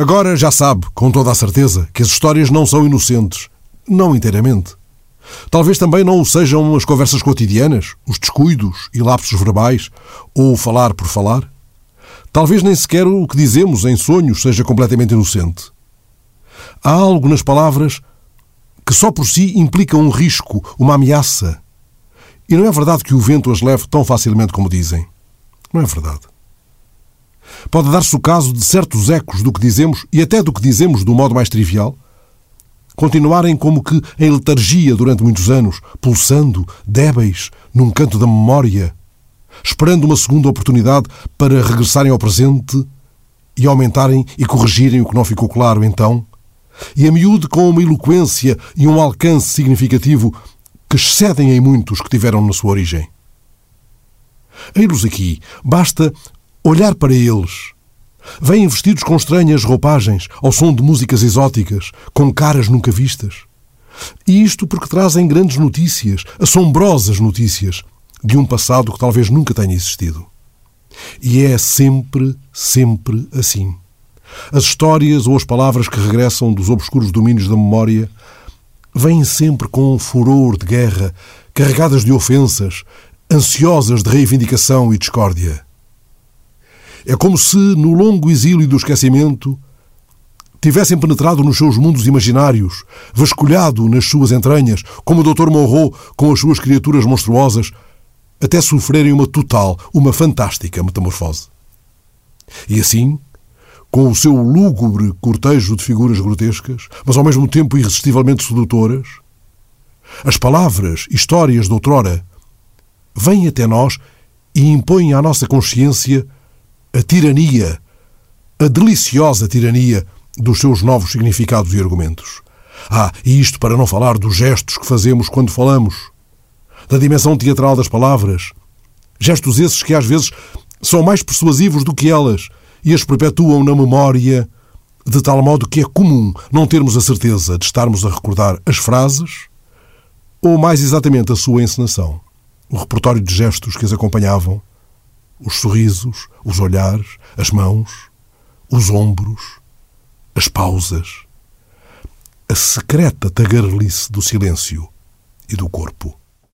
Agora já sabe, com toda a certeza, que as histórias não são inocentes. Não inteiramente. Talvez também não o sejam as conversas cotidianas, os descuidos e lapsos verbais, ou o falar por falar. Talvez nem sequer o que dizemos em sonhos seja completamente inocente. Há algo nas palavras que só por si implica um risco, uma ameaça. E não é verdade que o vento as leve tão facilmente como dizem. Não é verdade. Pode dar-se o caso de certos ecos do que dizemos e até do que dizemos do modo mais trivial continuarem como que em letargia durante muitos anos, pulsando, débeis, num canto da memória, esperando uma segunda oportunidade para regressarem ao presente e aumentarem e corrigirem o que não ficou claro então, e a miúde com uma eloquência e um alcance significativo que excedem em muitos que tiveram na sua origem. Ei-los aqui, basta olhar para eles. Vêm vestidos com estranhas roupagens, ao som de músicas exóticas, com caras nunca vistas. E isto porque trazem grandes notícias, assombrosas notícias, de um passado que talvez nunca tenha existido. E é sempre, sempre assim. As histórias ou as palavras que regressam dos obscuros domínios da memória vêm sempre com um furor de guerra, carregadas de ofensas, ansiosas de reivindicação e discórdia. É como se, no longo exílio do esquecimento, tivessem penetrado nos seus mundos imaginários, vasculhado nas suas entranhas, como o Dr. Monroe com as suas criaturas monstruosas, até sofrerem uma total, uma fantástica metamorfose. E assim, com o seu lúgubre cortejo de figuras grotescas, mas ao mesmo tempo irresistivelmente sedutoras, as palavras, histórias de outrora, vêm até nós e impõem à nossa consciência a tirania, a deliciosa tirania dos seus novos significados e argumentos. Ah, e isto para não falar dos gestos que fazemos quando falamos, da dimensão teatral das palavras. Gestos esses que às vezes são mais persuasivos do que elas e as perpetuam na memória, de tal modo que é comum não termos a certeza de estarmos a recordar as frases ou, mais exatamente, a sua encenação, o repertório de gestos que as acompanhavam, os sorrisos, os olhares, as mãos, os ombros, as pausas, a secreta tagarelice do silêncio e do corpo.